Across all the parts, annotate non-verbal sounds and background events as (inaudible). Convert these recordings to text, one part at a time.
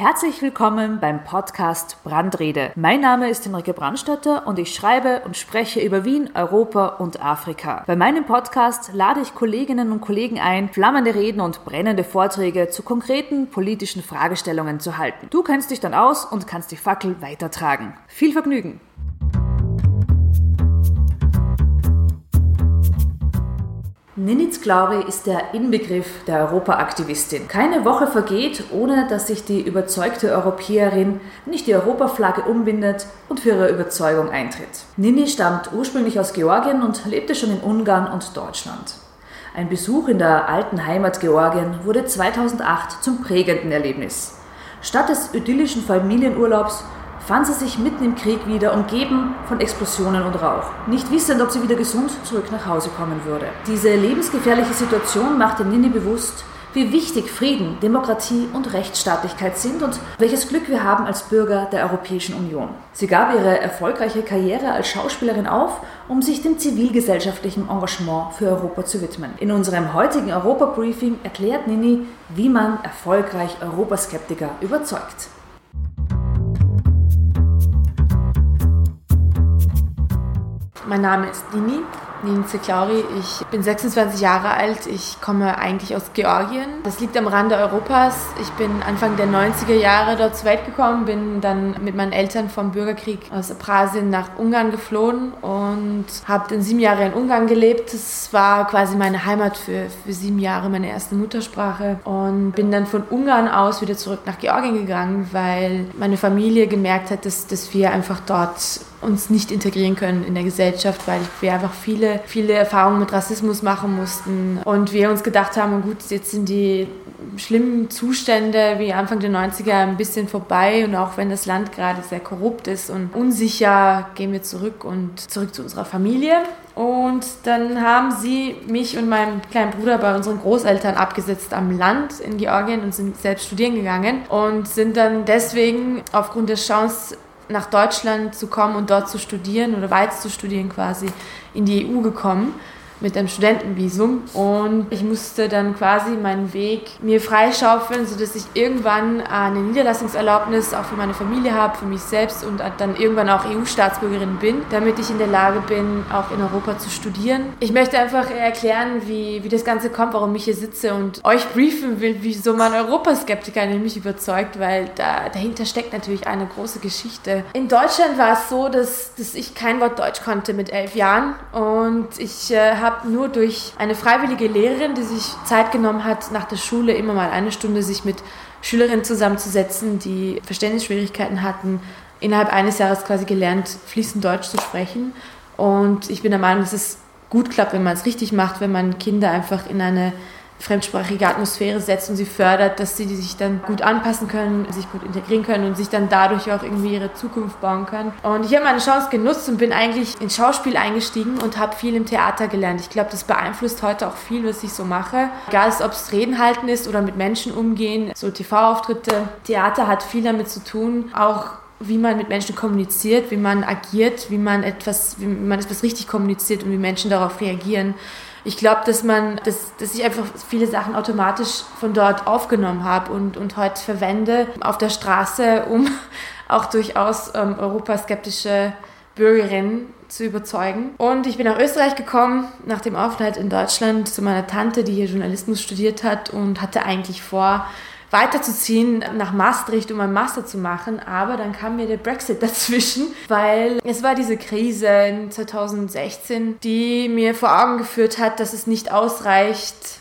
Herzlich willkommen beim Podcast Brandrede. Mein Name ist Henrike Brandstatter und ich schreibe und spreche über Wien, Europa und Afrika. Bei meinem Podcast lade ich Kolleginnen und Kollegen ein, flammende Reden und brennende Vorträge zu konkreten politischen Fragestellungen zu halten. Du kennst dich dann aus und kannst die Fackel weitertragen. Viel Vergnügen! Ninitz Glauri ist der Inbegriff der Europaaktivistin. Keine Woche vergeht, ohne dass sich die überzeugte Europäerin nicht die Europaflagge umbindet und für ihre Überzeugung eintritt. Nini stammt ursprünglich aus Georgien und lebte schon in Ungarn und Deutschland. Ein Besuch in der alten Heimat Georgien wurde 2008 zum prägenden Erlebnis. Statt des idyllischen Familienurlaubs fand sie sich mitten im Krieg wieder, umgeben von Explosionen und Rauch. Nicht wissend, ob sie wieder gesund zurück nach Hause kommen würde. Diese lebensgefährliche Situation machte Nini bewusst, wie wichtig Frieden, Demokratie und Rechtsstaatlichkeit sind und welches Glück wir haben als Bürger der Europäischen Union. Sie gab ihre erfolgreiche Karriere als Schauspielerin auf, um sich dem zivilgesellschaftlichen Engagement für Europa zu widmen. In unserem heutigen Europa-Briefing erklärt Nini, wie man erfolgreich Europaskeptiker überzeugt. Mein Name ist Nini, Nini Zeklauri. Ich bin 26 Jahre alt. Ich komme eigentlich aus Georgien. Das liegt am Rande Europas. Ich bin Anfang der 90er Jahre dort zur Welt gekommen, bin dann mit meinen Eltern vom Bürgerkrieg aus Prasien nach Ungarn geflohen und habe dann sieben Jahre in Ungarn gelebt. Das war quasi meine Heimat für, für sieben Jahre, meine erste Muttersprache. Und bin dann von Ungarn aus wieder zurück nach Georgien gegangen, weil meine Familie gemerkt hat, dass, dass wir einfach dort uns nicht integrieren können in der Gesellschaft, weil wir einfach viele, viele Erfahrungen mit Rassismus machen mussten und wir uns gedacht haben, gut, jetzt sind die schlimmen Zustände wie Anfang der 90er ein bisschen vorbei und auch wenn das Land gerade sehr korrupt ist und unsicher, gehen wir zurück und zurück zu unserer Familie. Und dann haben sie mich und meinen kleinen Bruder bei unseren Großeltern abgesetzt am Land in Georgien und sind selbst studieren gegangen und sind dann deswegen aufgrund der Chance nach Deutschland zu kommen und dort zu studieren oder weit zu studieren quasi in die EU gekommen mit einem Studentenvisum und ich musste dann quasi meinen Weg mir freischaufeln, sodass ich irgendwann eine Niederlassungserlaubnis auch für meine Familie habe, für mich selbst und dann irgendwann auch EU-Staatsbürgerin bin, damit ich in der Lage bin, auch in Europa zu studieren. Ich möchte einfach erklären, wie, wie das Ganze kommt, warum ich hier sitze und euch briefen will, wieso man Europaskeptiker nämlich überzeugt, weil da, dahinter steckt natürlich eine große Geschichte. In Deutschland war es so, dass, dass ich kein Wort Deutsch konnte mit elf Jahren und ich äh, habe habe nur durch eine freiwillige Lehrerin, die sich Zeit genommen hat, nach der Schule immer mal eine Stunde sich mit Schülerinnen zusammenzusetzen, die Verständnisschwierigkeiten hatten, innerhalb eines Jahres quasi gelernt, fließend Deutsch zu sprechen. Und ich bin der Meinung, dass es gut klappt, wenn man es richtig macht, wenn man Kinder einfach in eine fremdsprachige Atmosphäre setzt und sie fördert, dass sie sich dann gut anpassen können, sich gut integrieren können und sich dann dadurch auch irgendwie ihre Zukunft bauen können. Und ich habe meine Chance genutzt und bin eigentlich ins Schauspiel eingestiegen und habe viel im Theater gelernt. Ich glaube, das beeinflusst heute auch viel, was ich so mache. Egal, ob es Reden halten ist oder mit Menschen umgehen, so TV-Auftritte. Theater hat viel damit zu tun, auch wie man mit Menschen kommuniziert, wie man agiert, wie man etwas, wie man etwas richtig kommuniziert und wie Menschen darauf reagieren ich glaube, dass man, dass, dass ich einfach viele Sachen automatisch von dort aufgenommen habe und, und heute verwende auf der Straße, um (laughs) auch durchaus ähm, europaskeptische Bürgerinnen zu überzeugen. Und ich bin nach Österreich gekommen, nach dem Aufenthalt in Deutschland, zu meiner Tante, die hier Journalismus studiert hat und hatte eigentlich vor, weiterzuziehen nach Maastricht, um einen Master zu machen. Aber dann kam mir der Brexit (laughs) dazwischen, weil es war diese Krise in 2016, die mir vor Augen geführt hat, dass es nicht ausreicht,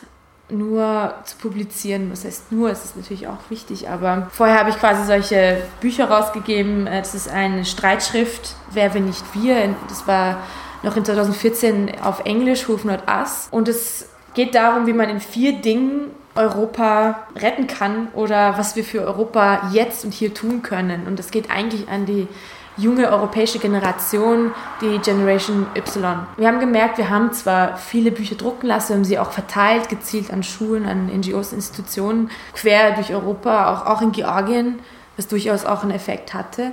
nur zu publizieren. Was heißt nur, es ist natürlich auch wichtig, aber vorher habe ich quasi solche Bücher rausgegeben. Das ist eine Streitschrift, Wer, wenn nicht wir. Das war noch in 2014 auf Englisch, Who Not Us. Und es geht darum, wie man in vier Dingen Europa retten kann oder was wir für Europa jetzt und hier tun können. Und das geht eigentlich an die junge europäische Generation, die Generation Y. Wir haben gemerkt, wir haben zwar viele Bücher drucken lassen, wir haben sie auch verteilt, gezielt an Schulen, an NGOs, Institutionen, quer durch Europa, auch, auch in Georgien, was durchaus auch einen Effekt hatte.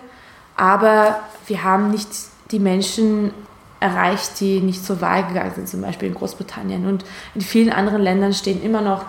Aber wir haben nicht die Menschen erreicht, die nicht zur Wahl gegangen sind, zum Beispiel in Großbritannien. Und in vielen anderen Ländern stehen immer noch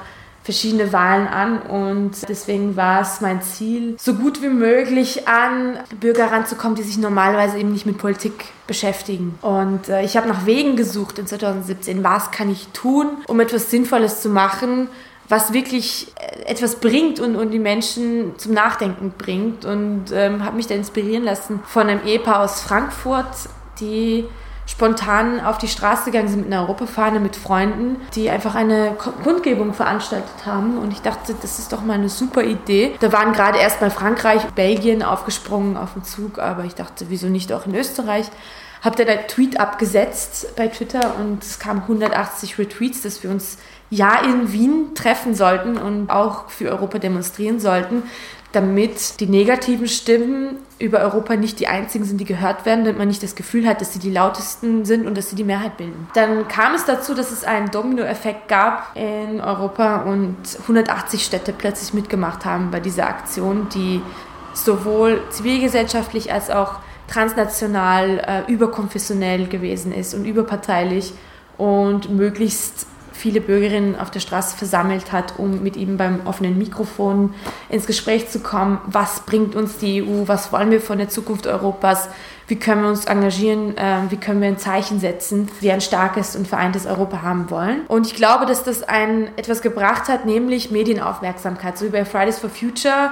verschiedene Wahlen an und deswegen war es mein Ziel, so gut wie möglich an Bürger ranzukommen, die sich normalerweise eben nicht mit Politik beschäftigen. Und äh, ich habe nach Wegen gesucht in 2017. Was kann ich tun, um etwas Sinnvolles zu machen, was wirklich äh, etwas bringt und, und die Menschen zum Nachdenken bringt. Und ähm, habe mich da inspirieren lassen von einem Ehepaar aus Frankfurt, die spontan auf die Straße gegangen sind mit einer Europafahne mit Freunden, die einfach eine Kundgebung veranstaltet haben. Und ich dachte, das ist doch mal eine super Idee. Da waren gerade erst mal Frankreich, Belgien aufgesprungen auf den Zug, aber ich dachte, wieso nicht auch in Österreich? Hab dann einen Tweet abgesetzt bei Twitter und es kamen 180 Retweets, dass wir uns ja in Wien treffen sollten und auch für Europa demonstrieren sollten damit die negativen Stimmen über Europa nicht die einzigen sind, die gehört werden, damit man nicht das Gefühl hat, dass sie die lautesten sind und dass sie die Mehrheit bilden. Dann kam es dazu, dass es einen Dominoeffekt gab in Europa und 180 Städte plötzlich mitgemacht haben bei dieser Aktion, die sowohl zivilgesellschaftlich als auch transnational, äh, überkonfessionell gewesen ist und überparteilich und möglichst viele Bürgerinnen auf der Straße versammelt hat, um mit ihm beim offenen Mikrofon ins Gespräch zu kommen. Was bringt uns die EU? Was wollen wir von der Zukunft Europas? Wie können wir uns engagieren? Ähm, wie können wir ein Zeichen setzen, wie ein starkes und vereintes Europa haben wollen? Und ich glaube, dass das ein, etwas gebracht hat, nämlich Medienaufmerksamkeit. So wie bei Fridays for Future,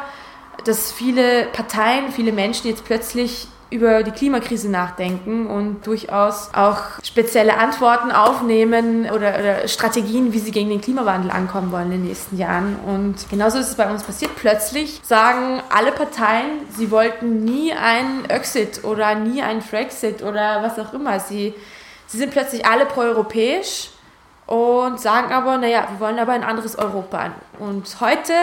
dass viele Parteien, viele Menschen jetzt plötzlich über die Klimakrise nachdenken und durchaus auch spezielle Antworten aufnehmen oder, oder, Strategien, wie sie gegen den Klimawandel ankommen wollen in den nächsten Jahren. Und genauso ist es bei uns passiert. Plötzlich sagen alle Parteien, sie wollten nie einen Exit oder nie einen Frexit oder was auch immer. Sie, sie sind plötzlich alle proeuropäisch und sagen aber, naja, wir wollen aber ein anderes Europa. Und heute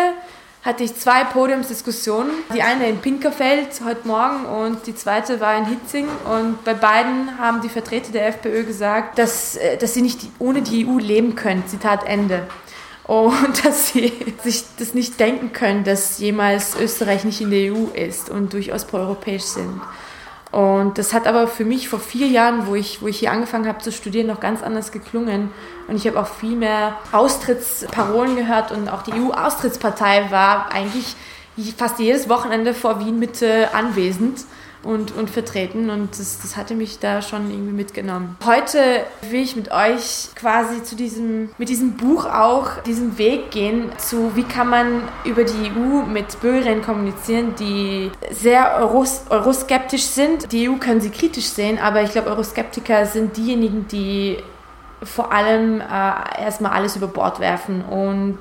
hatte ich zwei Podiumsdiskussionen. Die eine in Pinkerfeld heute Morgen und die zweite war in Hitzing. Und bei beiden haben die Vertreter der FPÖ gesagt, dass, äh, dass sie nicht ohne die EU leben können. Zitat Ende. Und (laughs) dass sie sich das nicht denken können, dass jemals Österreich nicht in der EU ist und durchaus proeuropäisch sind. Und das hat aber für mich vor vier Jahren, wo ich, wo ich hier angefangen habe zu studieren, noch ganz anders geklungen. Und ich habe auch viel mehr Austrittsparolen gehört und auch die EU-Austrittspartei war eigentlich fast jedes Wochenende vor Wien Mitte anwesend und, und vertreten und das, das hatte mich da schon irgendwie mitgenommen. Heute will ich mit euch quasi zu diesem, mit diesem Buch auch diesen Weg gehen zu, wie kann man über die EU mit Bürgerinnen kommunizieren, die sehr Euros, euroskeptisch sind. Die EU können sie kritisch sehen, aber ich glaube, Euroskeptiker sind diejenigen, die vor allem äh, erstmal alles über Bord werfen und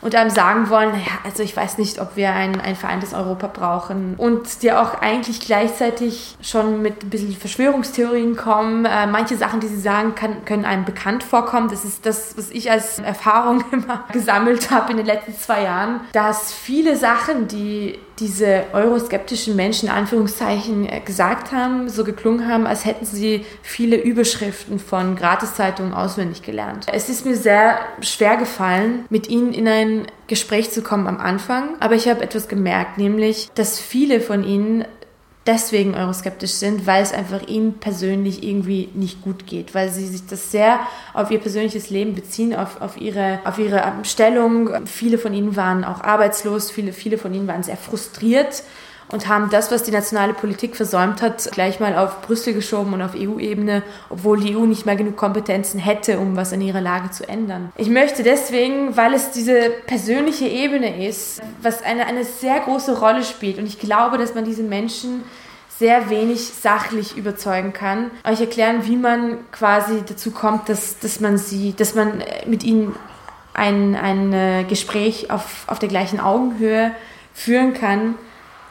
und einem sagen wollen, naja, also ich weiß nicht, ob wir ein, ein vereintes Europa brauchen und dir auch eigentlich gleichzeitig schon mit ein bisschen Verschwörungstheorien kommen. Äh, manche Sachen, die sie sagen, kann, können einem bekannt vorkommen. Das ist das, was ich als Erfahrung (laughs) immer gesammelt habe in den letzten zwei Jahren, dass viele Sachen, die diese euroskeptischen Menschen, Anführungszeichen, äh, gesagt haben, so geklungen haben, als hätten sie viele Überschriften von Gratiszeitungen auswendig gelernt. Es ist mir sehr schwer gefallen, mit ihnen in ein Gespräch zu kommen am Anfang, aber ich habe etwas gemerkt, nämlich, dass viele von ihnen deswegen euroskeptisch sind, weil es einfach ihnen persönlich irgendwie nicht gut geht, weil sie sich das sehr auf ihr persönliches Leben beziehen, auf, auf, ihre, auf ihre Stellung. Viele von ihnen waren auch arbeitslos, viele, viele von ihnen waren sehr frustriert und haben das, was die nationale Politik versäumt hat, gleich mal auf Brüssel geschoben und auf EU-Ebene, obwohl die EU nicht mehr genug Kompetenzen hätte, um was an ihrer Lage zu ändern. Ich möchte deswegen, weil es diese persönliche Ebene ist, was eine, eine sehr große Rolle spielt und ich glaube, dass man diese Menschen sehr wenig sachlich überzeugen kann, euch erklären, wie man quasi dazu kommt, dass, dass man sie, dass man mit ihnen ein, ein äh, Gespräch auf, auf der gleichen Augenhöhe führen kann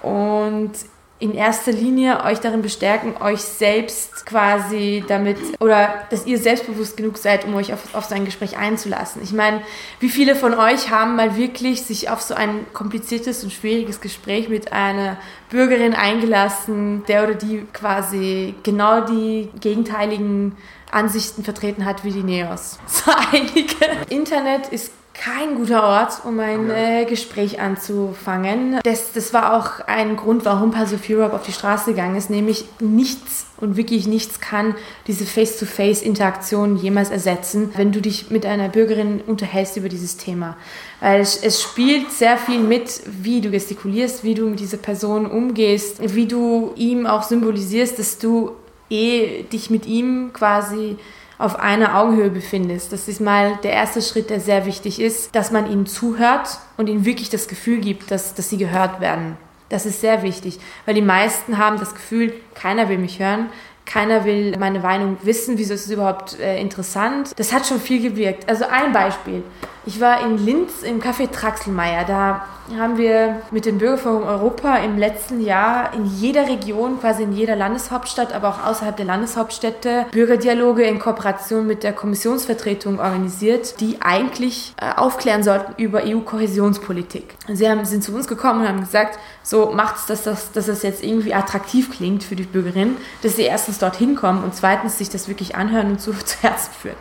und in erster Linie euch darin bestärken, euch selbst quasi damit oder dass ihr selbstbewusst genug seid, um euch auf, auf so ein Gespräch einzulassen. Ich meine, wie viele von euch haben mal wirklich sich auf so ein kompliziertes und schwieriges Gespräch mit einer Bürgerin eingelassen, der oder die quasi genau die gegenteiligen Ansichten vertreten hat wie die Neos. (laughs) So einige. Internet ist kein guter Ort, um ein äh, Gespräch anzufangen. Das, das war auch ein Grund, warum Pulse of Europe auf die Straße gegangen ist, nämlich nichts und wirklich nichts kann diese Face-to-Face-Interaktion jemals ersetzen, wenn du dich mit einer Bürgerin unterhältst über dieses Thema. Weil es, es spielt sehr viel mit, wie du gestikulierst, wie du mit dieser Person umgehst, wie du ihm auch symbolisierst, dass du eh dich mit ihm quasi auf einer Augenhöhe befindest. Das ist mal der erste Schritt, der sehr wichtig ist, dass man ihnen zuhört und ihnen wirklich das Gefühl gibt, dass, dass sie gehört werden. Das ist sehr wichtig, weil die meisten haben das Gefühl, keiner will mich hören, keiner will meine Meinung wissen, wieso ist es überhaupt äh, interessant. Das hat schon viel gewirkt. Also ein Beispiel. Ich war in Linz im Café Traxelmeier. Da haben wir mit dem Bürgerforum Europa im letzten Jahr in jeder Region, quasi in jeder Landeshauptstadt, aber auch außerhalb der Landeshauptstädte, Bürgerdialoge in Kooperation mit der Kommissionsvertretung organisiert, die eigentlich äh, aufklären sollten über EU-Kohäsionspolitik. Sie haben, sind zu uns gekommen und haben gesagt, so macht es, dass das, dass das jetzt irgendwie attraktiv klingt für die Bürgerinnen, dass sie erstens dorthin kommen und zweitens sich das wirklich anhören und zu, (laughs) zu Herzen führen.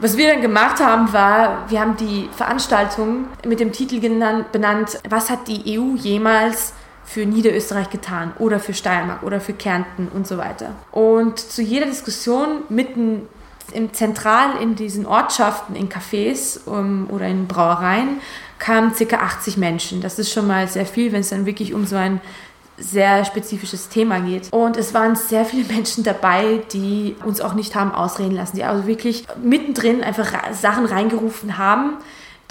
Was wir dann gemacht haben, war, wir haben die Veranstaltung mit dem Titel genannt, benannt, was hat die EU jemals für Niederösterreich getan oder für Steiermark oder für Kärnten und so weiter. Und zu jeder Diskussion mitten im Zentral in diesen Ortschaften, in Cafés um, oder in Brauereien, kamen ca. 80 Menschen. Das ist schon mal sehr viel, wenn es dann wirklich um so ein sehr spezifisches Thema geht. Und es waren sehr viele (laughs) Menschen dabei, die uns auch nicht haben ausreden lassen, die also wirklich mittendrin einfach Sachen reingerufen haben,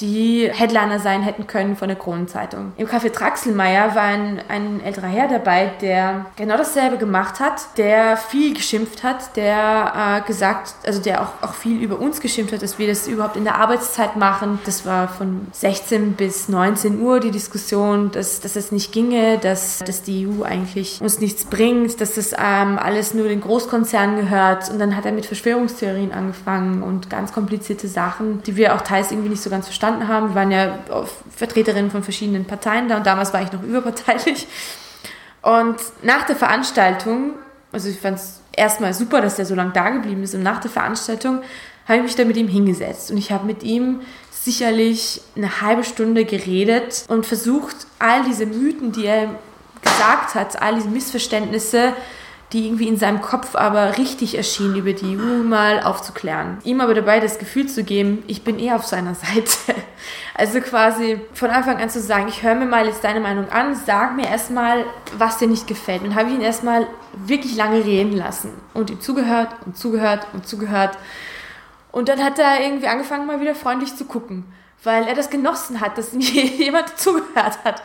die Headliner sein hätten können von der Kronenzeitung. Im Café Traxelmeier war ein, ein älterer Herr dabei, der genau dasselbe gemacht hat, der viel geschimpft hat, der äh, gesagt, also der auch, auch viel über uns geschimpft hat, dass wir das überhaupt in der Arbeitszeit machen. Das war von 16 bis 19 Uhr die Diskussion, dass, dass es nicht ginge, dass, dass die EU eigentlich uns nichts bringt, dass das ähm, alles nur den Großkonzernen gehört. Und dann hat er mit Verschwörungstheorien angefangen und ganz komplizierte Sachen, die wir auch teils irgendwie nicht so ganz verstanden verstanden haben. Wir waren ja Vertreterinnen von verschiedenen Parteien da und damals war ich noch (laughs) überparteilich. Und nach der Veranstaltung, also ich fand es erstmal super, dass der so lange da geblieben ist und nach der Veranstaltung habe ich mich da mit ihm hingesetzt und ich habe mit ihm sicherlich eine halbe Stunde geredet und versucht, all diese Mythen, die er gesagt hat, all diese Missverständnisse die irgendwie in seinem Kopf aber richtig erschienen, über die EU mal aufzuklären. Ihm aber dabei das Gefühl zu geben, ich bin eher auf seiner Seite. (laughs) Also quasi von Anfang an zu sagen, ich höre mir mal jetzt deine Meinung an, sag mir erstmal, was dir nicht gefällt. Und habe ich ihn erstmal wirklich lange reden lassen und ihm zugehört und zugehört und zugehört. Und dann hat er irgendwie angefangen, mal wieder freundlich zu gucken, weil er das genossen hat, dass (laughs) mir jemand zugehört hat.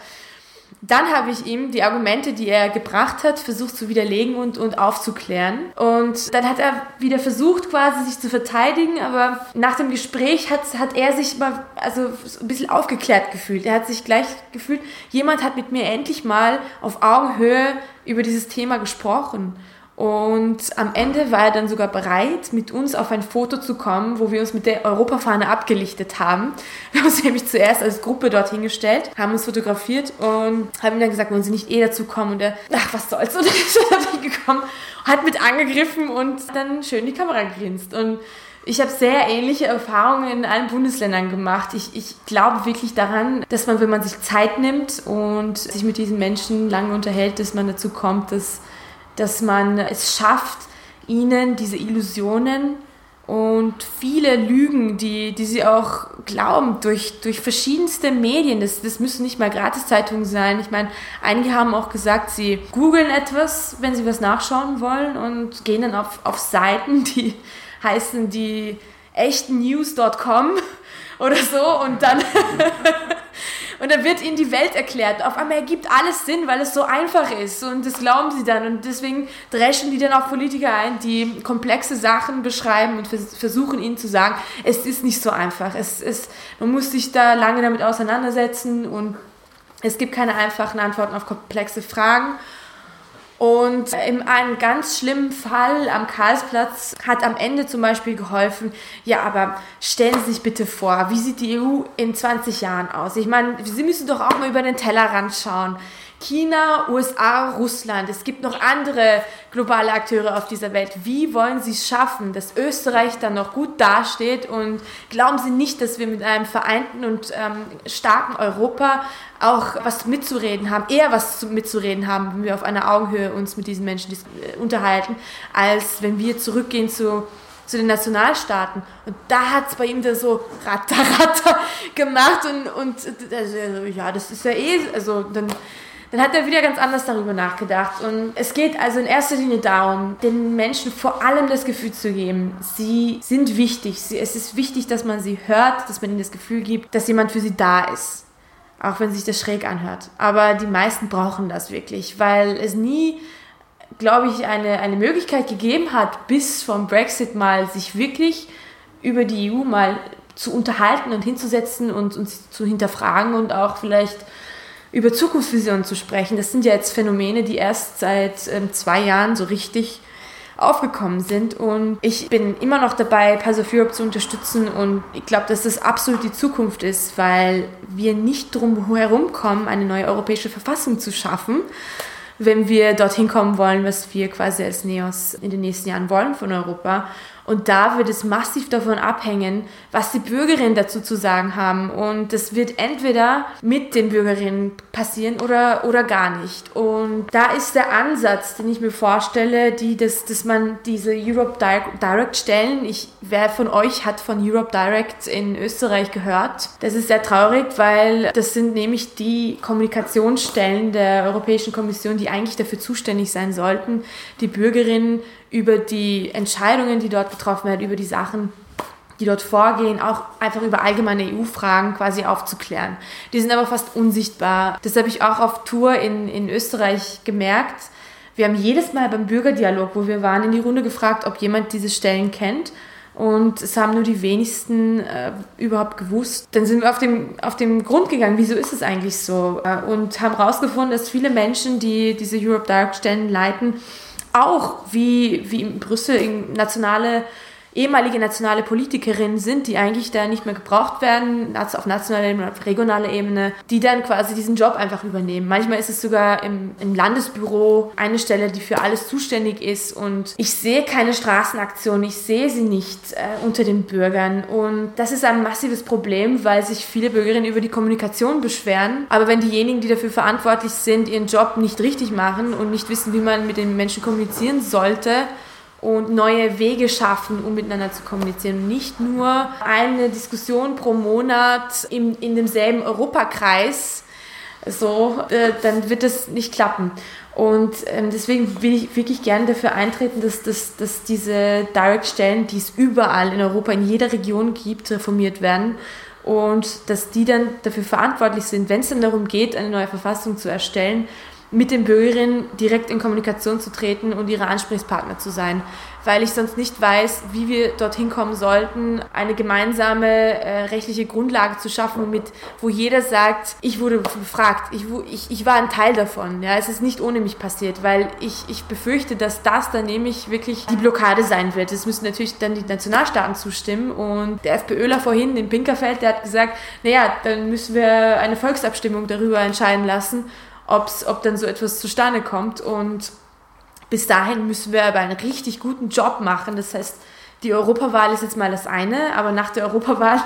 Dann habe ich ihm die Argumente, die er gebracht hat, versucht zu widerlegen und, und aufzuklären. Und dann hat er wieder versucht, quasi sich zu verteidigen, aber nach dem Gespräch hat, hat er sich mal also ein bisschen aufgeklärt gefühlt. Er hat sich gleich gefühlt, jemand hat mit mir endlich mal auf Augenhöhe über dieses Thema gesprochen. Und am Ende war er dann sogar bereit, mit uns auf ein Foto zu kommen, wo wir uns mit der Europafahne abgelichtet haben. (laughs) Wir haben uns nämlich zuerst als Gruppe dorthin gestellt, haben uns fotografiert und haben ihm dann gesagt, wollen Sie nicht eh dazu kommen? Und er, ach, was soll's? (laughs) Und er ist dorthin gekommen, hat mit angegriffen und dann schön die Kamera gegrinst. Und ich habe sehr ähnliche Erfahrungen in allen Bundesländern gemacht. Ich, ich glaube wirklich daran, dass man, wenn man sich Zeit nimmt und sich mit diesen Menschen lange unterhält, dass man dazu kommt, dass dass man es schafft, ihnen diese Illusionen und viele Lügen, die, die sie auch glauben, durch, durch verschiedenste Medien, das, das müssen nicht mal Gratiszeitungen sein. Ich meine, einige haben auch gesagt, sie googeln etwas, wenn sie was nachschauen wollen und gehen dann auf, auf Seiten, die heißen die echtnews.com (laughs) oder so und dann (laughs) Und dann wird ihnen die Welt erklärt. Auf einmal ergibt alles Sinn, weil es so einfach ist. Und das glauben sie dann. Und deswegen dreschen die dann auch Politiker ein, die komplexe Sachen beschreiben und versuchen ihnen zu sagen, es ist nicht so einfach. Es ist, man muss sich da lange damit auseinandersetzen und es gibt keine einfachen Antworten auf komplexe Fragen. Und in einem ganz schlimmen Fall am Karlsplatz hat am Ende zum Beispiel geholfen, ja, aber stellen Sie sich bitte vor, wie sieht die EU in 20 Jahren aus? Ich meine, Sie müssen doch auch mal über den Tellerrand schauen. China, USA, Russland. Es gibt noch andere globale Akteure auf dieser Welt. Wie wollen Sie es schaffen, dass Österreich dann noch gut dasteht? Und glauben Sie nicht, dass wir mit einem vereinten und ähm, starken Europa auch was mitzureden haben, eher was mitzureden haben, wenn wir auf einer Augenhöhe uns mit diesen Menschen äh, unterhalten, als wenn wir zurückgehen zu zu den Nationalstaaten. Und da hat es bei ihm da so ratter, ratter gemacht und, und also, ja, das ist ja eh, also dann, dann hat er wieder ganz anders darüber nachgedacht. Und es geht also in erster Linie darum, den Menschen vor allem das Gefühl zu geben, sie sind wichtig. Sie, es ist wichtig, dass man sie hört, dass man ihnen das Gefühl gibt, dass jemand für sie da ist. Auch wenn sich das schräg anhört. Aber die meisten brauchen das wirklich, weil es nie glaube ich, eine, eine Möglichkeit gegeben hat, bis vom Brexit mal sich wirklich über die EU mal zu unterhalten und hinzusetzen und uns zu hinterfragen und auch vielleicht über Zukunftsvisionen zu sprechen. Das sind ja jetzt Phänomene, die erst seit ähm, zwei Jahren so richtig aufgekommen sind. Und ich bin immer noch dabei, Pass of Europe zu unterstützen. Und ich glaube, dass das absolut die Zukunft ist, weil wir nicht drum herum kommen, eine neue europäische Verfassung zu schaffen wenn wir dorthin kommen wollen, was wir quasi als NEOS in den nächsten Jahren wollen von Europa. Und da wird es massiv davon abhängen, was die Bürgerinnen dazu zu sagen haben. Und das wird entweder mit den Bürgerinnen passieren oder, oder gar nicht. Und da ist der Ansatz, den ich mir vorstelle, die, dass, dass man diese Europe Direct Stellen, ich, wer von euch hat von Europe Direct in Österreich gehört? Das ist sehr traurig, weil das sind nämlich die Kommunikationsstellen der Europäischen Kommission, die eigentlich dafür zuständig sein sollten, die Bürgerinnen über die Entscheidungen, die dort getroffen werden, über die Sachen, die dort vorgehen, auch einfach über allgemeine EU-Fragen quasi aufzuklären. Die sind aber fast unsichtbar. Das habe ich auch auf Tour in, in Österreich gemerkt. Wir haben jedes Mal beim Bürgerdialog, wo wir waren, in die Runde gefragt, ob jemand diese Stellen kennt. Und es haben nur die wenigsten äh, überhaupt gewusst. Dann sind wir auf dem, auf dem Grund gegangen, wieso ist es eigentlich so? Äh, und haben herausgefunden, dass viele Menschen, die diese Europe Direct Stellen leiten, auch wie, wie in Brüssel nationale ehemalige nationale Politikerinnen sind, die eigentlich da nicht mehr gebraucht werden, auf nationaler Ebene, auf regionaler Ebene, die dann quasi diesen Job einfach übernehmen. Manchmal ist es sogar im, im Landesbüro eine Stelle, die für alles zuständig ist und ich sehe keine Straßenaktion, ich sehe sie nicht äh, unter den Bürgern und das ist ein massives Problem, weil sich viele Bürgerinnen über die Kommunikation beschweren, aber wenn diejenigen, die dafür verantwortlich sind, ihren Job nicht richtig machen und nicht wissen, wie man mit den Menschen kommunizieren sollte, und neue Wege schaffen, um miteinander zu kommunizieren. Nicht nur eine Diskussion pro Monat in, in demselben Europakreis, so, äh, dann wird das nicht klappen. Und ähm, deswegen will ich wirklich gerne dafür eintreten, dass, dass, dass diese Direct-Stellen, die es überall in Europa, in jeder Region gibt, reformiert werden und dass die dann dafür verantwortlich sind, wenn es dann darum geht, eine neue Verfassung zu erstellen, mit den Bürgerinnen direkt in Kommunikation zu treten und ihre Ansprechpartner zu sein, weil ich sonst nicht weiß, wie wir dorthin kommen sollten, eine gemeinsame äh, rechtliche Grundlage zu schaffen, womit, wo jeder sagt, ich wurde befragt, ich, ich, ich war ein Teil davon. Ja, es ist nicht ohne mich passiert, weil ich, ich befürchte, dass das dann nämlich wirklich die Blockade sein wird. Es müssen natürlich dann die Nationalstaaten zustimmen und der FPÖler vorhin in Pinkerfeld, der hat gesagt, naja, dann müssen wir eine Volksabstimmung darüber entscheiden lassen ob's, ob dann so etwas zustande kommt. Und bis dahin müssen wir aber einen richtig guten Job machen. Das heißt, die Europawahl ist jetzt mal das eine, aber nach der Europawahl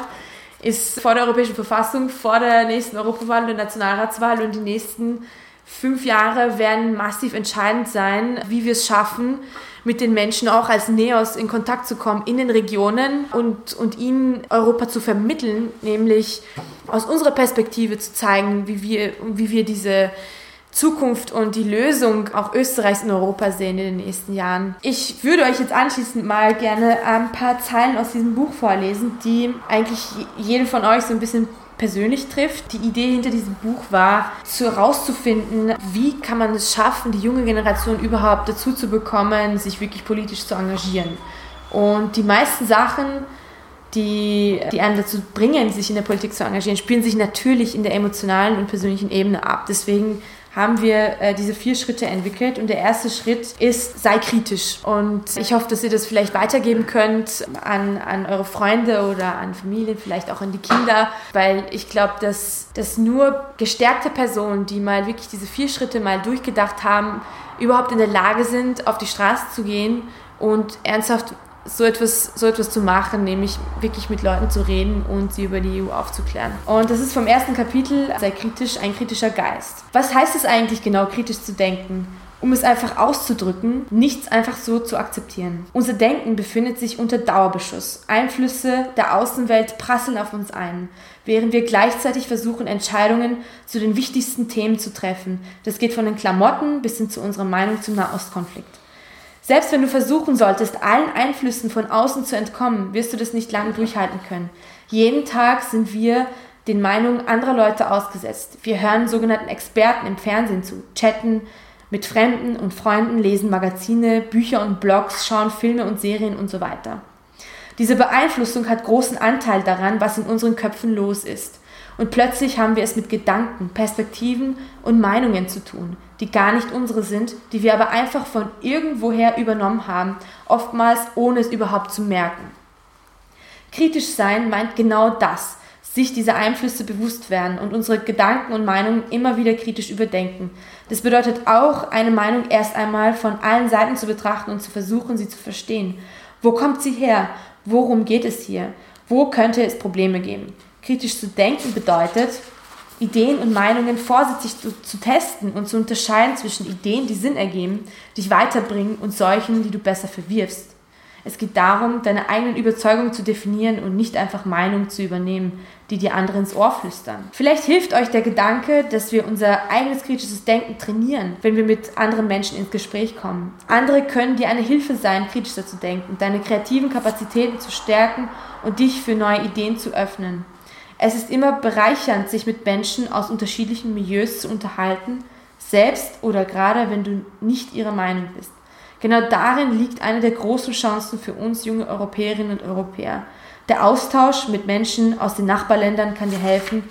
ist vor der Europäischen Verfassung, vor der nächsten Europawahl der Nationalratswahl und die nächsten fünf Jahre werden massiv entscheidend sein, wie wir es schaffen, mit den Menschen auch als Neos in Kontakt zu kommen in den Regionen und, und ihnen Europa zu vermitteln, nämlich aus unserer Perspektive zu zeigen, wie wir, wie wir diese Zukunft und die Lösung auch Österreichs in Europa sehen in den nächsten Jahren. Ich würde euch jetzt anschließend mal gerne ein paar Zeilen aus diesem Buch vorlesen, die eigentlich jede von euch so ein bisschen persönlich trifft. Die Idee hinter diesem Buch war, herauszufinden, wie kann man es schaffen, die junge Generation überhaupt dazu zu bekommen, sich wirklich politisch zu engagieren. Und die meisten Sachen, die, die einen dazu bringen, sich in der Politik zu engagieren, spielen sich natürlich in der emotionalen und persönlichen Ebene ab. Deswegen haben wir äh, diese vier Schritte entwickelt. Und der erste Schritt ist, sei kritisch. Und ich hoffe, dass ihr das vielleicht weitergeben könnt an, an eure Freunde oder an Familien, vielleicht auch an die Kinder, weil ich glaube, dass, dass nur gestärkte Personen, die mal wirklich diese vier Schritte mal durchgedacht haben, überhaupt in der Lage sind, auf die Straße zu gehen und ernsthaft so etwas, so etwas zu machen, nämlich wirklich mit Leuten zu reden und sie über die EU aufzuklären. Und das ist vom ersten Kapitel sehr kritisch, ein kritischer Geist. Was heißt es eigentlich genau, kritisch zu denken? Um es einfach auszudrücken, nichts einfach so zu akzeptieren. Unser Denken befindet sich unter Dauerbeschuss. Einflüsse der Außenwelt prasseln auf uns ein, während wir gleichzeitig versuchen, Entscheidungen zu den wichtigsten Themen zu treffen. Das geht von den Klamotten bis hin zu unserer Meinung zum Nahostkonflikt. Selbst wenn du versuchen solltest, allen Einflüssen von außen zu entkommen, wirst du das nicht lange durchhalten können. Jeden Tag sind wir den Meinungen anderer Leute ausgesetzt. Wir hören sogenannten Experten im Fernsehen zu, chatten mit Fremden und Freunden, lesen Magazine, Bücher und Blogs, schauen Filme und Serien und so weiter. Diese Beeinflussung hat großen Anteil daran, was in unseren Köpfen los ist. Und plötzlich haben wir es mit Gedanken, Perspektiven und Meinungen zu tun, die gar nicht unsere sind, die wir aber einfach von irgendwoher übernommen haben, oftmals ohne es überhaupt zu merken. Kritisch sein meint genau das, sich dieser Einflüsse bewusst werden und unsere Gedanken und Meinungen immer wieder kritisch überdenken. Das bedeutet auch, eine Meinung erst einmal von allen Seiten zu betrachten und zu versuchen, sie zu verstehen. Wo kommt sie her? Worum geht es hier? Wo könnte es Probleme geben? Kritisch zu denken bedeutet, Ideen und Meinungen vorsichtig zu, zu, testen und zu unterscheiden zwischen Ideen, die Sinn ergeben, dich weiterbringen und solchen, die du besser verwirfst. Es geht darum, deine eigenen Überzeugungen zu definieren und nicht einfach Meinungen zu übernehmen, die dir andere ins Ohr flüstern. Vielleicht hilft euch der Gedanke, dass wir unser eigenes kritisches Denken trainieren, wenn wir mit anderen Menschen ins Gespräch kommen. Andere können dir eine Hilfe sein, kritischer zu denken, deine kreativen Kapazitäten zu stärken und dich für neue Ideen zu öffnen. Es ist immer bereichernd, sich mit Menschen aus unterschiedlichen Milieus zu unterhalten, selbst oder gerade wenn du nicht ihrer Meinung bist. Genau darin liegt eine der großen Chancen für uns junge Europäerinnen und Europäer. Der Austausch mit Menschen aus den Nachbarländern kann dir helfen,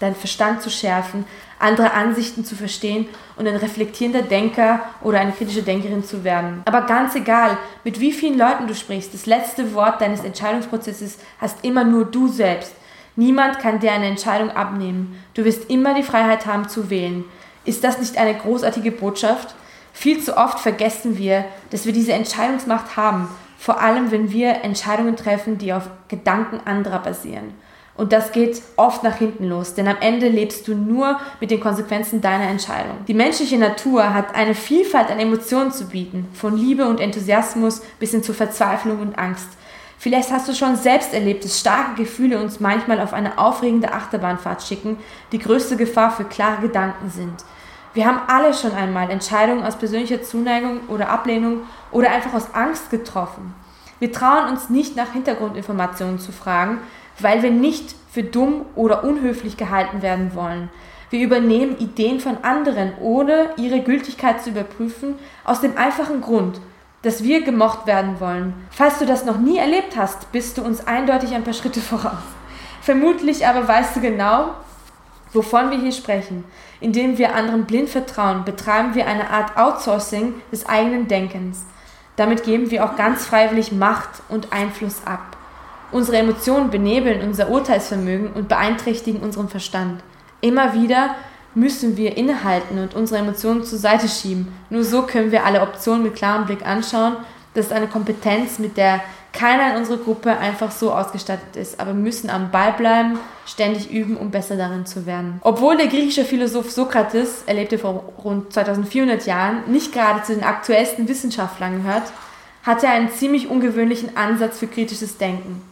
deinen Verstand zu schärfen, andere Ansichten zu verstehen und ein reflektierender Denker oder eine kritische Denkerin zu werden. Aber ganz egal, mit wie vielen Leuten du sprichst, das letzte Wort deines Entscheidungsprozesses hast immer nur du selbst. Niemand kann dir eine Entscheidung abnehmen. Du wirst immer die Freiheit haben zu wählen. Ist das nicht eine großartige Botschaft? Viel zu oft vergessen wir, dass wir diese Entscheidungsmacht haben, vor allem wenn wir Entscheidungen treffen, die auf Gedanken anderer basieren. Und das geht oft nach hinten los, denn am Ende lebst du nur mit den Konsequenzen deiner Entscheidung. Die menschliche Natur hat eine Vielfalt an Emotionen zu bieten, von Liebe und Enthusiasmus bis hin zu Verzweiflung und Angst. Vielleicht hast du schon selbst erlebt, dass starke Gefühle uns manchmal auf eine aufregende Achterbahnfahrt schicken, die größte Gefahr für klare Gedanken sind. Wir haben alle schon einmal Entscheidungen aus persönlicher Zuneigung oder Ablehnung oder einfach aus Angst getroffen. Wir trauen uns nicht nach Hintergrundinformationen zu fragen, weil wir nicht für dumm oder unhöflich gehalten werden wollen. Wir übernehmen Ideen von anderen, ohne ihre Gültigkeit zu überprüfen, aus dem einfachen Grund, dass wir gemocht werden wollen. Falls du das noch nie erlebt hast, bist du uns eindeutig ein paar Schritte (laughs) voraus. Vermutlich aber weißt du genau, wovon wir hier sprechen. Indem wir anderen blind vertrauen, betreiben wir eine Art Outsourcing des eigenen Denkens. Damit geben wir auch ganz freiwillig Macht und Einfluss ab. Unsere Emotionen benebeln unser Urteilsvermögen und beeinträchtigen unseren Verstand. Immer wieder müssen wir innehalten und unsere Emotionen zur Seite schieben. Nur so können wir alle Optionen mit klarem Blick anschauen. Das ist eine Kompetenz, mit der keiner in unserer Gruppe einfach so ausgestattet ist, aber müssen am Ball bleiben, ständig üben, um besser darin zu werden. Obwohl der griechische Philosoph Sokrates, er lebte vor rund 2400 Jahren, nicht gerade zu den aktuellsten Wissenschaftlern gehört, hatte er einen ziemlich ungewöhnlichen Ansatz für kritisches Denken.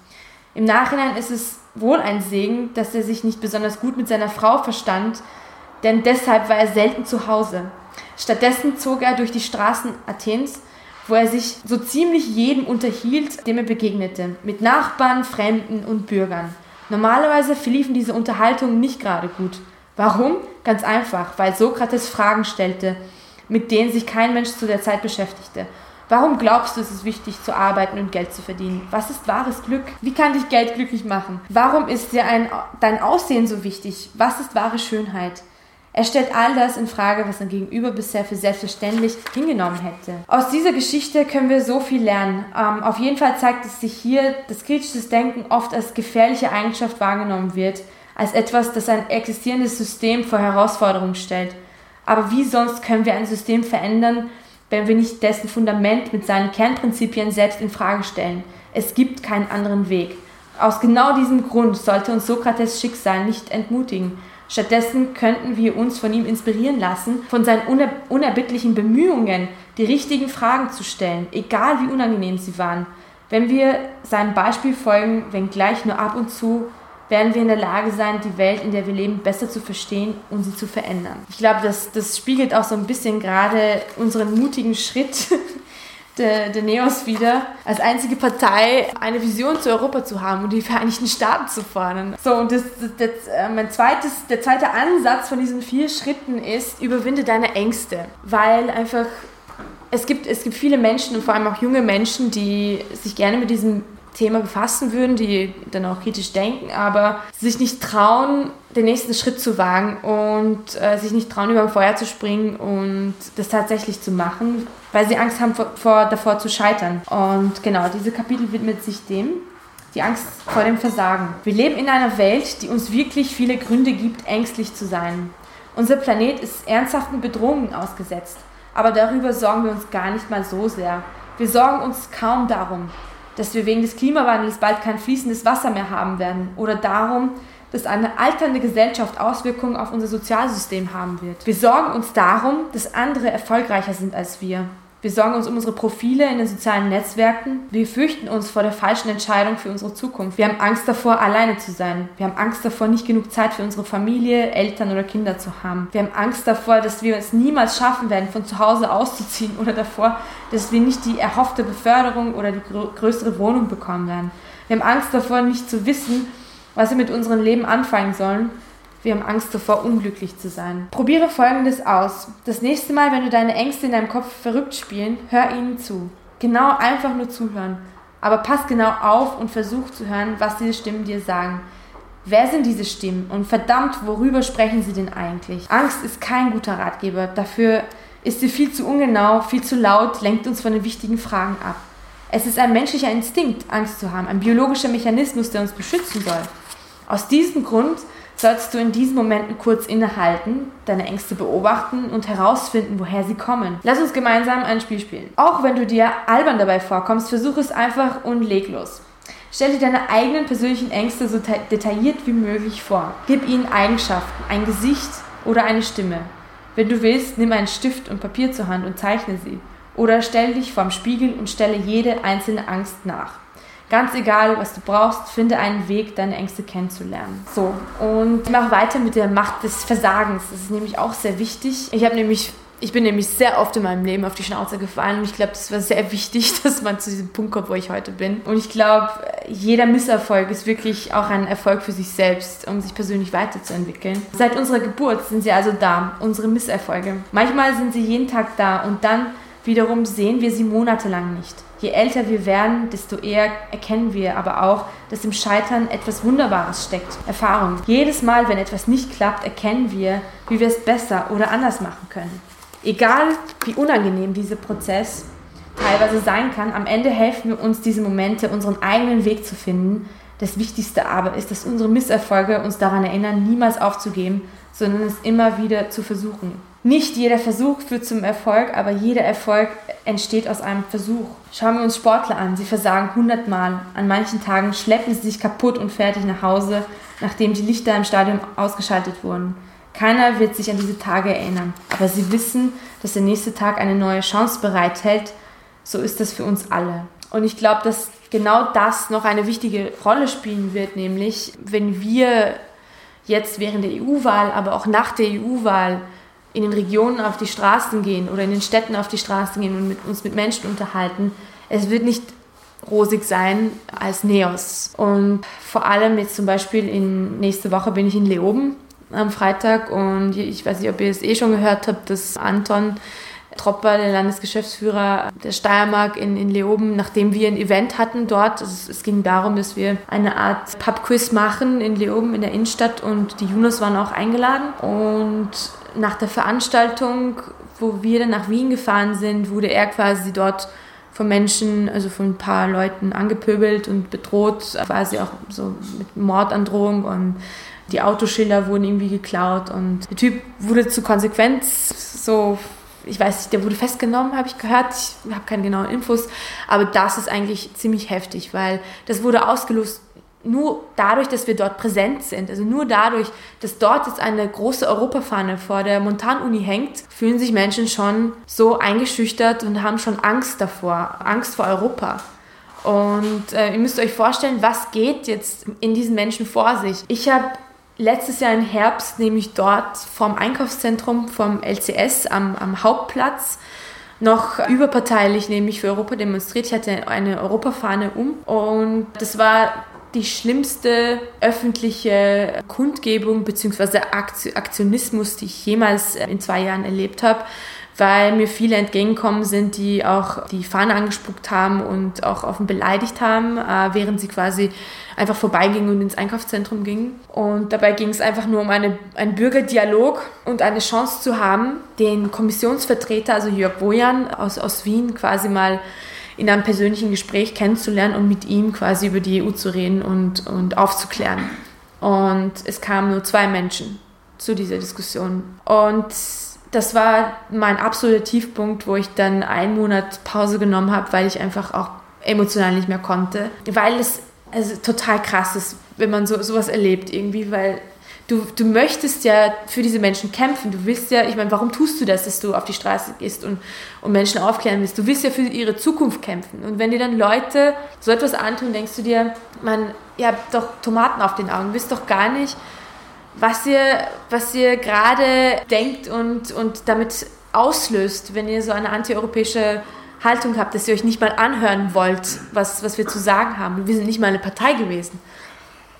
Im Nachhinein ist es wohl ein Segen, dass er sich nicht besonders gut mit seiner Frau verstand, denn deshalb war er selten zu Hause. Stattdessen zog er durch die Straßen Athens, wo er sich so ziemlich jedem unterhielt, dem er begegnete, mit Nachbarn, Fremden und Bürgern. Normalerweise verliefen diese Unterhaltungen nicht gerade gut. Warum? Ganz einfach, weil Sokrates Fragen stellte, mit denen sich kein Mensch zu der Zeit beschäftigte. Warum glaubst du, es ist wichtig zu arbeiten und Geld zu verdienen? Was ist wahres Glück? Wie kann dich Geld glücklich machen? Warum ist dir ein, dein Aussehen so wichtig? Was ist wahre Schönheit? Er stellt all das in Frage, was sein Gegenüber bisher für selbstverständlich hingenommen hätte. Aus dieser Geschichte können wir so viel lernen. Ähm, auf jeden Fall zeigt es sich hier, dass kritisches Denken oft als gefährliche Eigenschaft wahrgenommen wird, als etwas, das ein existierendes System vor Herausforderungen stellt. Aber wie sonst können wir ein System verändern, wenn wir nicht dessen Fundament mit seinen Kernprinzipien selbst in Frage stellen? Es gibt keinen anderen Weg. Aus genau diesem Grund sollte uns Sokrates Schicksal nicht entmutigen. Stattdessen könnten wir uns von ihm inspirieren lassen, von seinen unerbittlichen Bemühungen, die richtigen Fragen zu stellen, egal wie unangenehm sie waren. Wenn wir seinem Beispiel folgen, wenngleich nur ab und zu, werden wir in der Lage sein, die Welt, in der wir leben, besser zu verstehen und sie zu verändern. Ich glaube, das, das spiegelt auch so ein bisschen gerade unseren mutigen Schritt der, der Neos wieder, als einzige Partei eine Vision zu Europa zu haben und die Vereinigten Staaten zu fordern. So, und das, das, das, äh, mein zweites, der zweite Ansatz von diesen vier Schritten ist, überwinde deine Ängste, weil einfach es gibt, es gibt viele Menschen und vor allem auch junge Menschen, die sich gerne mit diesem Thema befassen würden, die dann auch kritisch denken, aber sich nicht trauen, den nächsten Schritt zu wagen und äh, sich nicht trauen, über ein Feuer zu springen und das tatsächlich zu machen, weil sie Angst haben vor, vor, davor zu scheitern. Und genau, diese Kapitel widmet sich dem. Die Angst vor dem Versagen. Wir leben in einer Welt, die uns wirklich viele Gründe gibt, ängstlich zu sein. Unser Planet ist ernsthaften Bedrohungen ausgesetzt, aber darüber sorgen wir uns gar nicht mal so sehr. Wir sorgen uns kaum darum, dass wir wegen des Klimawandels bald kein fließendes Wasser mehr haben werden oder darum, dass eine alternde Gesellschaft Auswirkungen auf unser Sozialsystem haben wird. Wir sorgen uns darum, dass andere erfolgreicher sind als wir. Wir sorgen uns um unsere Profile in den sozialen Netzwerken. Wir fürchten uns vor der falschen Entscheidung für unsere Zukunft. Wir haben Angst davor, alleine zu sein. Wir haben Angst davor, nicht genug Zeit für unsere Familie, Eltern oder Kinder zu haben. Wir haben Angst davor, dass wir es niemals schaffen werden, von zu Hause auszuziehen oder davor, dass wir nicht die erhoffte Beförderung oder die größere Wohnung bekommen werden. Wir haben Angst davor, nicht zu wissen, was wir mit unserem Leben anfangen sollen wir haben Angst davor, unglücklich zu sein. Probiere folgendes aus. Das nächste Mal, wenn du deine Ängste in deinem Kopf verrückt spielen, hör ihnen zu. Genau einfach nur zuhören. Aber pass genau auf und versuch zu hören, was diese Stimmen dir sagen. Wer sind diese Stimmen und verdammt, worüber sprechen sie denn eigentlich? Angst ist kein guter Ratgeber. Dafür ist sie viel zu ungenau, viel zu laut, lenkt uns von den wichtigen Fragen ab. Es ist ein menschlicher Instinkt, Angst zu haben, ein biologischer Mechanismus, der uns beschützen soll. Aus diesem Grund sollst du in diesen Momenten kurz innehalten, deine Ängste beobachten und herausfinden, woher sie kommen. Lass uns gemeinsam ein Spiel spielen. Auch wenn du dir albern dabei vorkommst, versuch es einfach und leg los. Stell dir deine eigenen persönlichen Ängste so detailliert wie möglich vor. Gib ihnen Eigenschaften, ein Gesicht oder eine Stimme. Wenn du willst, nimm einen Stift und Papier zur Hand und zeichne sie. Oder stell dich vorm Spiegel und stelle jede einzelne Angst nach. Ganz egal, was du brauchst, finde einen Weg, deine Ängste kennenzulernen. So, und ich mache weiter mit der Macht des Versagens. Das ist nämlich auch sehr wichtig. Ich habe nämlich ich bin nämlich sehr oft in meinem Leben auf die Schnauze gefallen und ich glaube, das war sehr (laughs) wichtig, dass man zu diesem Punkt kommt, wo ich heute bin. Und ich glaube, jeder Misserfolg ist wirklich auch ein Erfolg für sich selbst, um sich persönlich weiterzuentwickeln. Seit unserer Geburt sind sie also da, unsere Misserfolge. Manchmal sind sie jeden Tag da und dann wiederum sehen wir sie monatelang nicht. Je älter wir werden, desto eher erkennen wir aber auch, dass im Scheitern etwas Wunderbares steckt. Erfahrung. Jedes Mal, wenn etwas nicht klappt, erkennen wir, wie wir es besser oder anders machen können. Egal wie unangenehm dieser Prozess teilweise sein kann, am Ende helfen wir uns diese Momente, unseren eigenen Weg zu finden. Das Wichtigste aber ist, dass unsere Misserfolge uns daran erinnern, niemals aufzugeben, sondern es immer wieder zu versuchen. Nicht jeder Versuch führt zum Erfolg, aber jeder Erfolg entsteht aus einem Versuch. Schauen wir uns Sportler an. Sie versagen hundertmal. An manchen Tagen schleppen sie sich kaputt und fertig nach Hause, nachdem die Lichter im Stadion ausgeschaltet wurden. Keiner wird sich an diese Tage erinnern, aber sie wissen, dass der nächste Tag eine neue Chance bereithält. So ist das für uns alle. Und ich glaube, dass genau das noch eine wichtige Rolle spielen wird, nämlich wenn wir jetzt während der EU-Wahl, aber auch nach der EU-Wahl in den Regionen auf die Straßen gehen oder in den Städten auf die Straßen gehen und mit, uns mit Menschen unterhalten. Es wird nicht rosig sein als Neos. Und vor allem jetzt zum Beispiel in nächste Woche bin ich in Leoben am Freitag und ich weiß nicht, ob ihr es eh schon gehört habt, dass Anton Tropper, der Landesgeschäftsführer der Steiermark in, in Leoben, nachdem wir ein Event hatten dort. Also es ging darum, dass wir eine Art Pubquiz machen in Leoben in der Innenstadt und die Junos waren auch eingeladen. Und nach der Veranstaltung, wo wir dann nach Wien gefahren sind, wurde er quasi dort von Menschen, also von ein paar Leuten angepöbelt und bedroht, quasi auch so mit Mordandrohung und die Autoschilder wurden irgendwie geklaut und der Typ wurde zu Konsequenz so, ich weiß nicht, der wurde festgenommen, habe ich gehört, ich habe keine genauen Infos, aber das ist eigentlich ziemlich heftig, weil das wurde ausgelöst nur dadurch, dass wir dort präsent sind, also nur dadurch, dass dort jetzt eine große Europafahne vor der Montanuni hängt, fühlen sich Menschen schon so eingeschüchtert und haben schon Angst davor, Angst vor Europa. Und äh, ihr müsst euch vorstellen, was geht jetzt in diesen Menschen vor sich. Ich habe letztes Jahr im Herbst nämlich dort vom Einkaufszentrum vom LCS am, am Hauptplatz noch überparteilich nämlich für Europa demonstriert. Ich hatte eine Europafahne um und das war die schlimmste öffentliche Kundgebung bzw. Aktionismus, die ich jemals in zwei Jahren erlebt habe weil mir viele entgegenkommen sind, die auch die Fahne angespuckt haben und auch offen beleidigt haben, äh, während sie quasi einfach vorbeigingen und ins Einkaufszentrum gingen. Und dabei ging es einfach nur um eine, einen Bürgerdialog und eine Chance zu haben, den Kommissionsvertreter, also Jörg Bojan aus, aus Wien, quasi mal in einem persönlichen Gespräch kennenzulernen und mit ihm quasi über die EU zu reden und, und aufzuklären. Und es kamen nur zwei Menschen zu dieser Diskussion. Und das war mein absoluter Tiefpunkt, wo ich dann einen Monat Pause genommen habe, weil ich einfach auch emotional nicht mehr konnte. Weil es also total krass ist, wenn man so, sowas erlebt irgendwie, weil du, du möchtest ja für diese Menschen kämpfen. Du willst ja, ich meine, warum tust du das, dass du auf die Straße gehst und, und Menschen aufklären willst? Du willst ja für ihre Zukunft kämpfen. Und wenn dir dann Leute so etwas antun, denkst du dir, man, ihr habt doch Tomaten auf den Augen, wisst doch gar nicht, was ihr, was ihr gerade denkt und, und damit auslöst, wenn ihr so eine antieuropäische Haltung habt, dass ihr euch nicht mal anhören wollt, was, was wir zu sagen haben. Wir sind nicht mal eine Partei gewesen.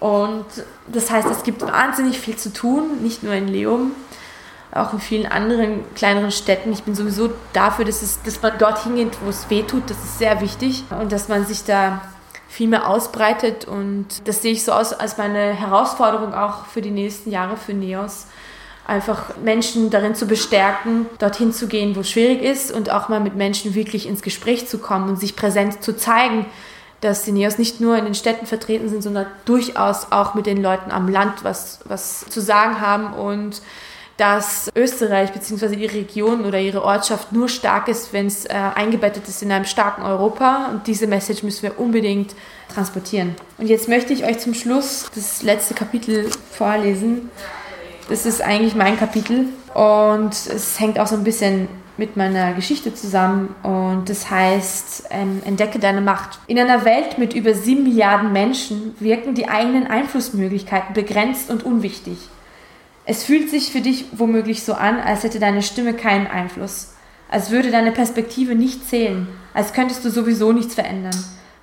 Und das heißt, es gibt wahnsinnig viel zu tun, nicht nur in Leum, auch in vielen anderen kleineren Städten. Ich bin sowieso dafür, dass, es, dass man dort hingeht, wo es weh tut. Das ist sehr wichtig. Und dass man sich da viel mehr ausbreitet. Und das sehe ich so aus als meine Herausforderung auch für die nächsten Jahre für NEOS. Einfach Menschen darin zu bestärken, dorthin zu gehen, wo es schwierig ist und auch mal mit Menschen wirklich ins Gespräch zu kommen und sich präsent zu zeigen, dass die NEOS nicht nur in den Städten vertreten sind, sondern durchaus auch mit den Leuten am Land was, was zu sagen haben und dass Österreich bzw. ihre Region oder ihre Ortschaft nur stark ist, wenn es äh, eingebettet ist in einem starken Europa. Und diese Message müssen wir unbedingt transportieren. Und jetzt möchte ich euch zum Schluss das letzte Kapitel vorlesen. Das ist eigentlich mein Kapitel und es hängt auch so ein bisschen mit meiner Geschichte zusammen und das heißt, ähm, entdecke deine Macht. In einer Welt mit über sieben Milliarden Menschen wirken die eigenen Einflussmöglichkeiten begrenzt und unwichtig. Es fühlt sich für dich womöglich so an, als hätte deine Stimme keinen Einfluss, als würde deine Perspektive nicht zählen, als könntest du sowieso nichts verändern.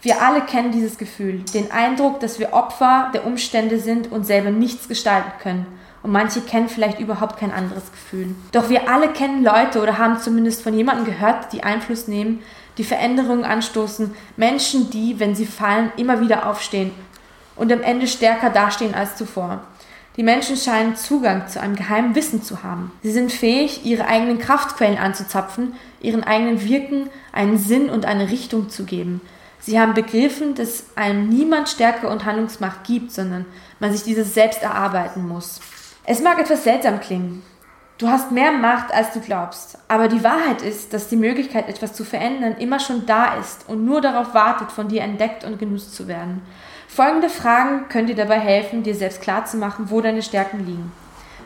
Wir alle kennen dieses Gefühl, den Eindruck, dass wir Opfer der Umstände sind und selber nichts gestalten können. Und manche kennen vielleicht überhaupt kein anderes Gefühl. Doch wir alle kennen Leute oder haben zumindest von jemandem gehört, die Einfluss nehmen, die Veränderungen anstoßen, Menschen, die, wenn sie fallen, immer wieder aufstehen und am Ende stärker dastehen als zuvor. Die Menschen scheinen Zugang zu einem geheimen Wissen zu haben. Sie sind fähig, ihre eigenen Kraftquellen anzuzapfen, ihren eigenen Wirken einen Sinn und eine Richtung zu geben. Sie haben begriffen, dass einem niemand Stärke und Handlungsmacht gibt, sondern man sich dieses selbst erarbeiten muss. Es mag etwas seltsam klingen. Du hast mehr Macht, als du glaubst. Aber die Wahrheit ist, dass die Möglichkeit, etwas zu verändern, immer schon da ist und nur darauf wartet, von dir entdeckt und genutzt zu werden. Folgende Fragen können dir dabei helfen, dir selbst klarzumachen, wo deine Stärken liegen.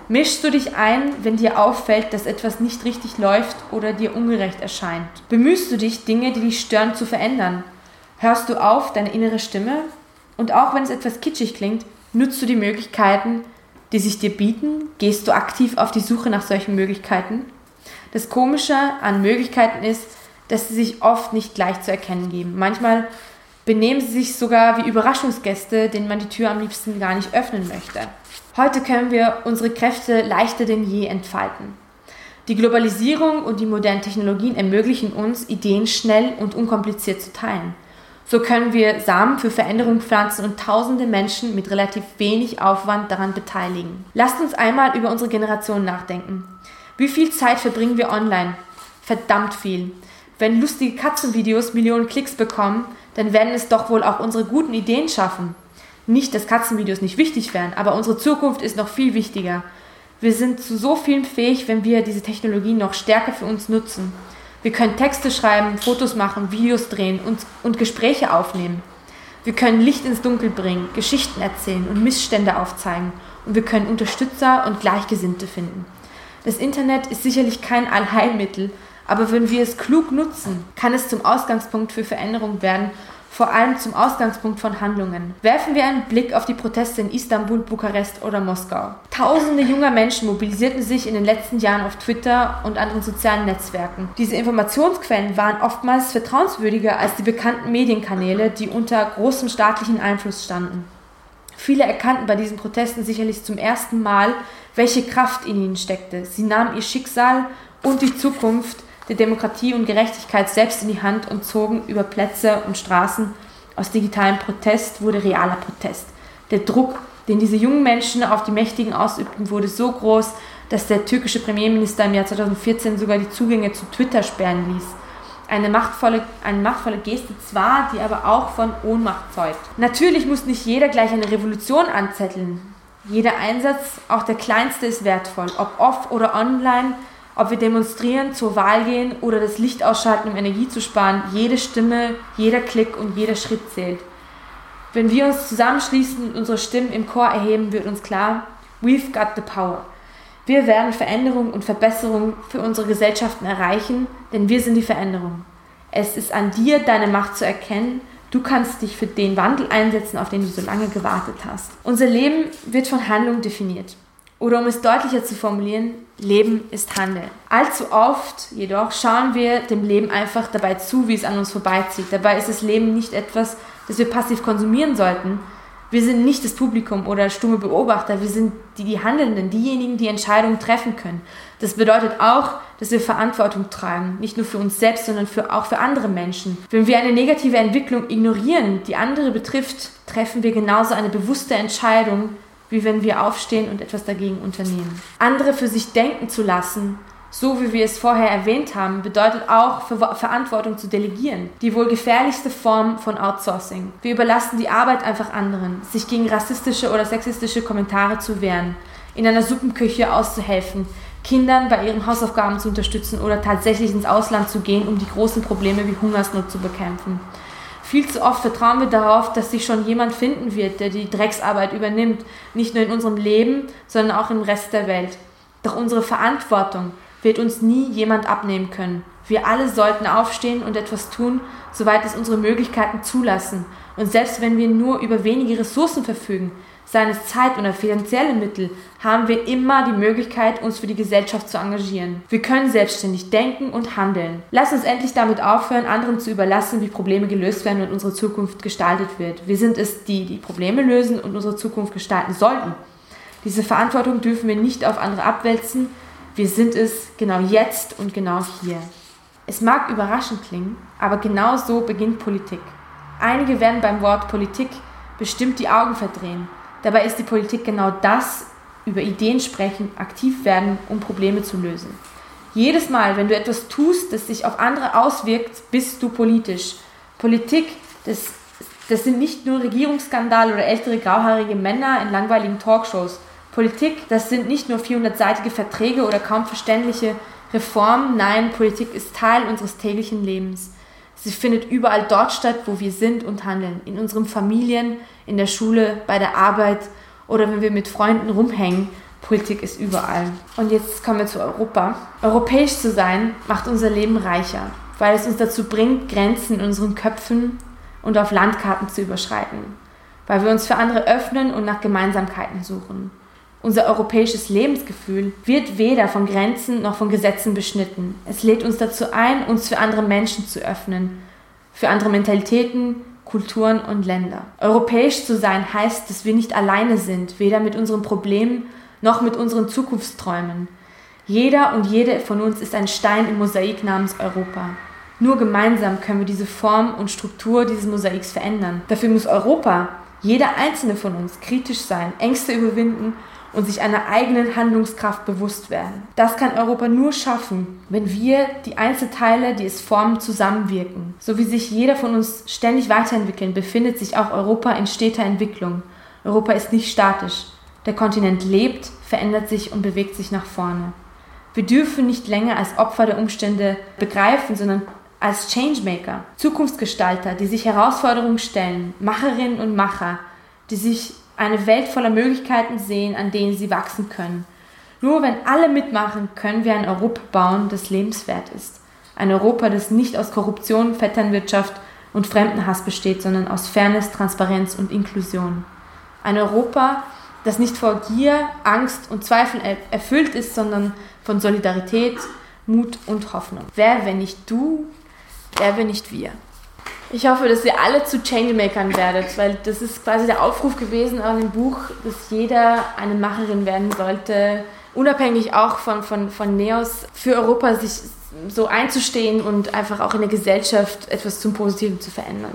Mischst du dich ein, wenn dir auffällt, dass etwas nicht richtig läuft oder dir ungerecht erscheint? Bemühst du dich, Dinge, die dich stören, zu verändern? Hörst du auf deine innere Stimme? Und auch wenn es etwas kitschig klingt, nutzt du die Möglichkeiten, die sich dir bieten? Gehst du aktiv auf die Suche nach solchen Möglichkeiten? Das Komische an Möglichkeiten ist, dass sie sich oft nicht gleich zu erkennen geben. Manchmal benehmen sie sich sogar wie Überraschungsgäste, denen man die Tür am liebsten gar nicht öffnen möchte. Heute können wir unsere Kräfte leichter denn je entfalten. Die Globalisierung und die modernen Technologien ermöglichen uns, Ideen schnell und unkompliziert zu teilen. So können wir Samen für Veränderung pflanzen und tausende Menschen mit relativ wenig Aufwand daran beteiligen. Lasst uns einmal über unsere Generation nachdenken. Wie viel Zeit verbringen wir online? Verdammt viel. Wenn lustige Katzenvideos Millionen Klicks bekommen, dann werden es doch wohl auch unsere guten Ideen schaffen. Nicht, dass Katzenvideos nicht wichtig wären, aber unsere Zukunft ist noch viel wichtiger. Wir sind zu so vielem fähig, wenn wir diese Technologie noch stärker für uns nutzen. Wir können Texte schreiben, Fotos machen, Videos drehen und, und Gespräche aufnehmen. Wir können Licht ins Dunkel bringen, Geschichten erzählen und Missstände aufzeigen. Und wir können Unterstützer und Gleichgesinnte finden. Das Internet ist sicherlich kein Allheilmittel, aber wenn wir es klug nutzen, kann es zum Ausgangspunkt für Veränderung werden, vor allem zum Ausgangspunkt von Handlungen. Werfen wir einen Blick auf die Proteste in Istanbul, Bukarest oder Moskau. Tausende junger Menschen mobilisierten sich in den letzten Jahren auf Twitter und anderen sozialen Netzwerken. Diese Informationsquellen waren oftmals vertrauenswürdiger als die bekannten Medienkanäle, die unter großem staatlichen Einfluss standen. Viele erkannten bei diesen Protesten sicherlich zum ersten Mal, welche Kraft in ihnen steckte. Sie nahmen ihr Schicksal und die Zukunft der Demokratie und Gerechtigkeit selbst in die Hand und zogen über Plätze und Straßen. Aus digitalem Protest wurde realer Protest. Der Druck, den diese jungen Menschen auf die Mächtigen ausübten, wurde so groß, dass der türkische Premierminister im Jahr 2014 sogar die Zugänge zu Twitter sperren ließ. Eine machtvolle, eine machtvolle Geste zwar, die aber auch von Ohnmacht zeugt. Natürlich muss nicht jeder gleich eine Revolution anzetteln. Jeder Einsatz, auch der kleinste, ist wertvoll. Ob off oder online, ob wir demonstrieren, zur Wahl gehen oder das Licht ausschalten, um Energie zu sparen, jede Stimme, jeder Klick und jeder Schritt zählt. Wenn wir uns zusammenschließen und unsere Stimmen im Chor erheben, wird uns klar, we've got the power. Wir werden Veränderung und Verbesserung für unsere Gesellschaften erreichen, denn wir sind die Veränderung. Es ist an dir, deine Macht zu erkennen. Du kannst dich für den Wandel einsetzen, auf den du so lange gewartet hast. Unser Leben wird von Handlung definiert. Oder um es deutlicher zu formulieren, Leben ist Handeln. Allzu oft jedoch schauen wir dem Leben einfach dabei zu, wie es an uns vorbeizieht. Dabei ist das Leben nicht etwas, das wir passiv konsumieren sollten. Wir sind nicht das Publikum oder stumme Beobachter, wir sind die, die Handelnden, diejenigen, die Entscheidungen treffen können. Das bedeutet auch, dass wir Verantwortung tragen, nicht nur für uns selbst, sondern für, auch für andere Menschen. Wenn wir eine negative Entwicklung ignorieren, die andere betrifft, treffen wir genauso eine bewusste Entscheidung, wie wenn wir aufstehen und etwas dagegen unternehmen. Andere für sich denken zu lassen, so wie wir es vorher erwähnt haben, bedeutet auch Ver Verantwortung zu delegieren. Die wohl gefährlichste Form von Outsourcing. Wir überlassen die Arbeit einfach anderen, sich gegen rassistische oder sexistische Kommentare zu wehren, in einer Suppenküche auszuhelfen, Kindern bei ihren Hausaufgaben zu unterstützen oder tatsächlich ins Ausland zu gehen, um die großen Probleme wie Hungersnot zu bekämpfen. Viel zu oft vertrauen wir darauf, dass sich schon jemand finden wird, der die Drecksarbeit übernimmt, nicht nur in unserem Leben, sondern auch im Rest der Welt. Doch unsere Verantwortung wird uns nie jemand abnehmen können. Wir alle sollten aufstehen und etwas tun, soweit es unsere Möglichkeiten zulassen. Und selbst wenn wir nur über wenige Ressourcen verfügen, seien es Zeit oder finanzielle Mittel, haben wir immer die Möglichkeit, uns für die Gesellschaft zu engagieren. Wir können selbstständig denken und handeln. Lass uns endlich damit aufhören, anderen zu überlassen, wie Probleme gelöst werden und unsere Zukunft gestaltet wird. Wir sind es, die die Probleme lösen und unsere Zukunft gestalten sollten. Diese Verantwortung dürfen wir nicht auf andere abwälzen. Wir sind es genau jetzt und genau hier. Es mag überraschend klingen, aber genau so beginnt Politik. Einige werden beim Wort Politik bestimmt die Augen verdrehen. Dabei ist die Politik genau das, über Ideen sprechen, aktiv werden, um Probleme zu lösen. Jedes Mal, wenn du etwas tust, das sich auf andere auswirkt, bist du politisch. Politik, das, das sind nicht nur Regierungsskandale oder ältere grauhaarige Männer in langweiligen Talkshows. Politik, das sind nicht nur 400-seitige Verträge oder kaum verständliche Reformen. Nein, Politik ist Teil unseres täglichen Lebens. Sie findet überall dort statt, wo wir sind und handeln. In unseren Familien, in der Schule, bei der Arbeit oder wenn wir mit Freunden rumhängen. Politik ist überall. Und jetzt kommen wir zu Europa. Europäisch zu sein macht unser Leben reicher, weil es uns dazu bringt, Grenzen in unseren Köpfen und auf Landkarten zu überschreiten. Weil wir uns für andere öffnen und nach Gemeinsamkeiten suchen. Unser europäisches Lebensgefühl wird weder von Grenzen noch von Gesetzen beschnitten. Es lädt uns dazu ein, uns für andere Menschen zu öffnen, für andere Mentalitäten, Kulturen und Länder. Europäisch zu sein heißt, dass wir nicht alleine sind, weder mit unseren Problemen noch mit unseren Zukunftsträumen. Jeder und jede von uns ist ein Stein im Mosaik namens Europa. Nur gemeinsam können wir diese Form und Struktur dieses Mosaiks verändern. Dafür muss Europa, jeder einzelne von uns, kritisch sein, Ängste überwinden und sich einer eigenen Handlungskraft bewusst werden. Das kann Europa nur schaffen, wenn wir die Einzelteile, die es formen, zusammenwirken. So wie sich jeder von uns ständig weiterentwickeln, befindet sich auch Europa in steter Entwicklung. Europa ist nicht statisch. Der Kontinent lebt, verändert sich und bewegt sich nach vorne. Wir dürfen nicht länger als Opfer der Umstände begreifen, sondern als Changemaker, Zukunftsgestalter, die sich Herausforderungen stellen, Macherinnen und Macher, die sich eine Welt voller Möglichkeiten sehen, an denen sie wachsen können. Nur wenn alle mitmachen, können wir ein Europa bauen, das lebenswert ist. Ein Europa, das nicht aus Korruption, Vetternwirtschaft und Fremdenhass besteht, sondern aus Fairness, Transparenz und Inklusion. Ein Europa, das nicht vor Gier, Angst und Zweifel erfüllt ist, sondern von Solidarität, Mut und Hoffnung. Wer, wenn nicht du, wer, wenn nicht wir? Ich hoffe, dass ihr alle zu Changemakern werdet, weil das ist quasi der Aufruf gewesen an dem Buch, dass jeder eine Macherin werden sollte, unabhängig auch von, von, von Neos, für Europa sich so einzustehen und einfach auch in der Gesellschaft etwas zum Positiven zu verändern.